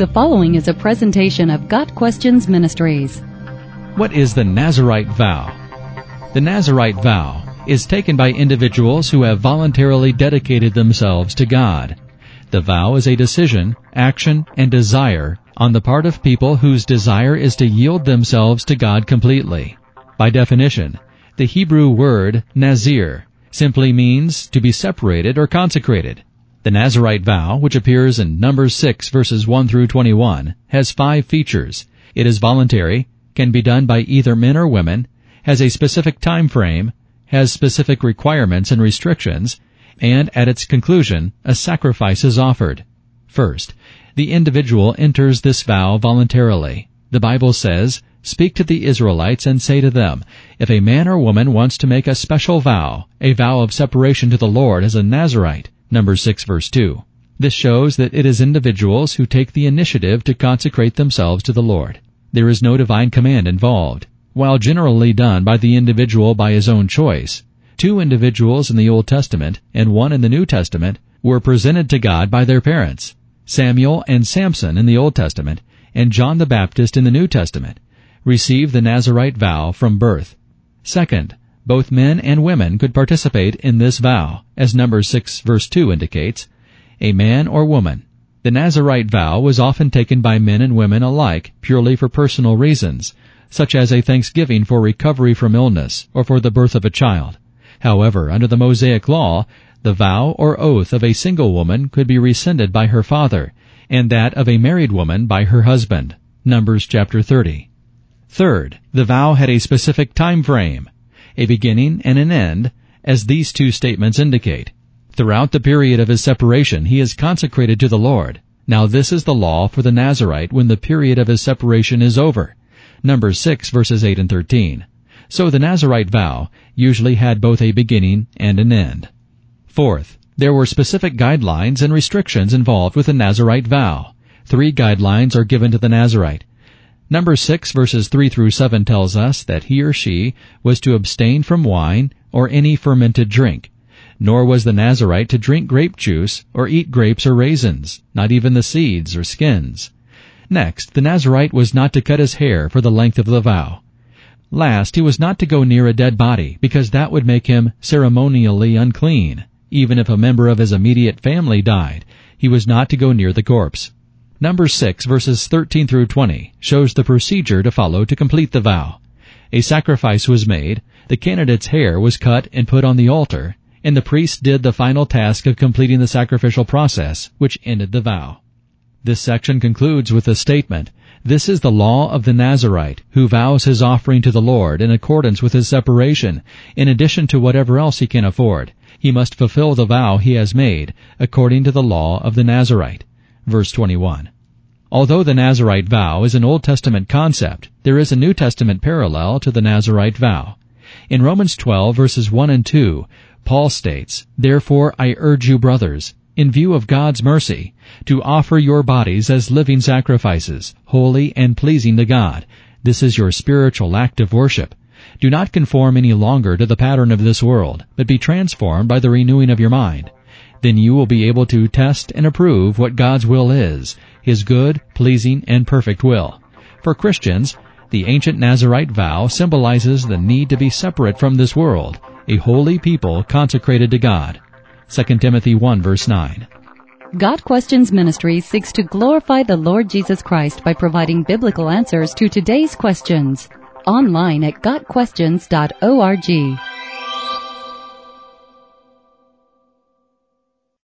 The following is a presentation of Got Questions Ministries. What is the Nazarite vow? The Nazarite vow is taken by individuals who have voluntarily dedicated themselves to God. The vow is a decision, action, and desire on the part of people whose desire is to yield themselves to God completely. By definition, the Hebrew word nazir simply means to be separated or consecrated. The Nazarite vow, which appears in Numbers 6 verses 1 through 21, has five features. It is voluntary, can be done by either men or women, has a specific time frame, has specific requirements and restrictions, and at its conclusion, a sacrifice is offered. First, the individual enters this vow voluntarily. The Bible says, Speak to the Israelites and say to them, If a man or woman wants to make a special vow, a vow of separation to the Lord as a Nazarite, Numbers 6 verse 2. This shows that it is individuals who take the initiative to consecrate themselves to the Lord. There is no divine command involved. While generally done by the individual by his own choice, two individuals in the Old Testament and one in the New Testament were presented to God by their parents. Samuel and Samson in the Old Testament and John the Baptist in the New Testament received the Nazarite vow from birth. Second, both men and women could participate in this vow, as Numbers 6 verse 2 indicates, a man or woman. The Nazarite vow was often taken by men and women alike purely for personal reasons, such as a thanksgiving for recovery from illness or for the birth of a child. However, under the Mosaic law, the vow or oath of a single woman could be rescinded by her father, and that of a married woman by her husband. Numbers chapter 30. Third, the vow had a specific time frame a beginning and an end, as these two statements indicate. Throughout the period of his separation, he is consecrated to the Lord. Now this is the law for the Nazarite when the period of his separation is over. Numbers 6 verses 8 and 13. So the Nazarite vow usually had both a beginning and an end. Fourth, there were specific guidelines and restrictions involved with the Nazarite vow. Three guidelines are given to the Nazarite. Number 6 verses 3 through 7 tells us that he or she was to abstain from wine or any fermented drink. Nor was the Nazarite to drink grape juice or eat grapes or raisins, not even the seeds or skins. Next, the Nazarite was not to cut his hair for the length of the vow. Last, he was not to go near a dead body, because that would make him ceremonially unclean. Even if a member of his immediate family died, he was not to go near the corpse. Number 6 verses 13 through 20 shows the procedure to follow to complete the vow. A sacrifice was made, the candidate's hair was cut and put on the altar, and the priest did the final task of completing the sacrificial process, which ended the vow. This section concludes with the statement, This is the law of the Nazarite, who vows his offering to the Lord in accordance with his separation, in addition to whatever else he can afford. He must fulfill the vow he has made, according to the law of the Nazarite verse 21. Although the Nazarite vow is an Old Testament concept, there is a New Testament parallel to the Nazarite vow. In Romans 12 verses 1 and 2, Paul states, Therefore I urge you brothers, in view of God's mercy, to offer your bodies as living sacrifices, holy and pleasing to God. This is your spiritual act of worship. Do not conform any longer to the pattern of this world, but be transformed by the renewing of your mind then you will be able to test and approve what God's will is, His good, pleasing, and perfect will. For Christians, the ancient Nazarite vow symbolizes the need to be separate from this world, a holy people consecrated to God. 2 Timothy 1 verse 9. Got Questions Ministry seeks to glorify the Lord Jesus Christ by providing biblical answers to today's questions. Online at GotQuestions.org.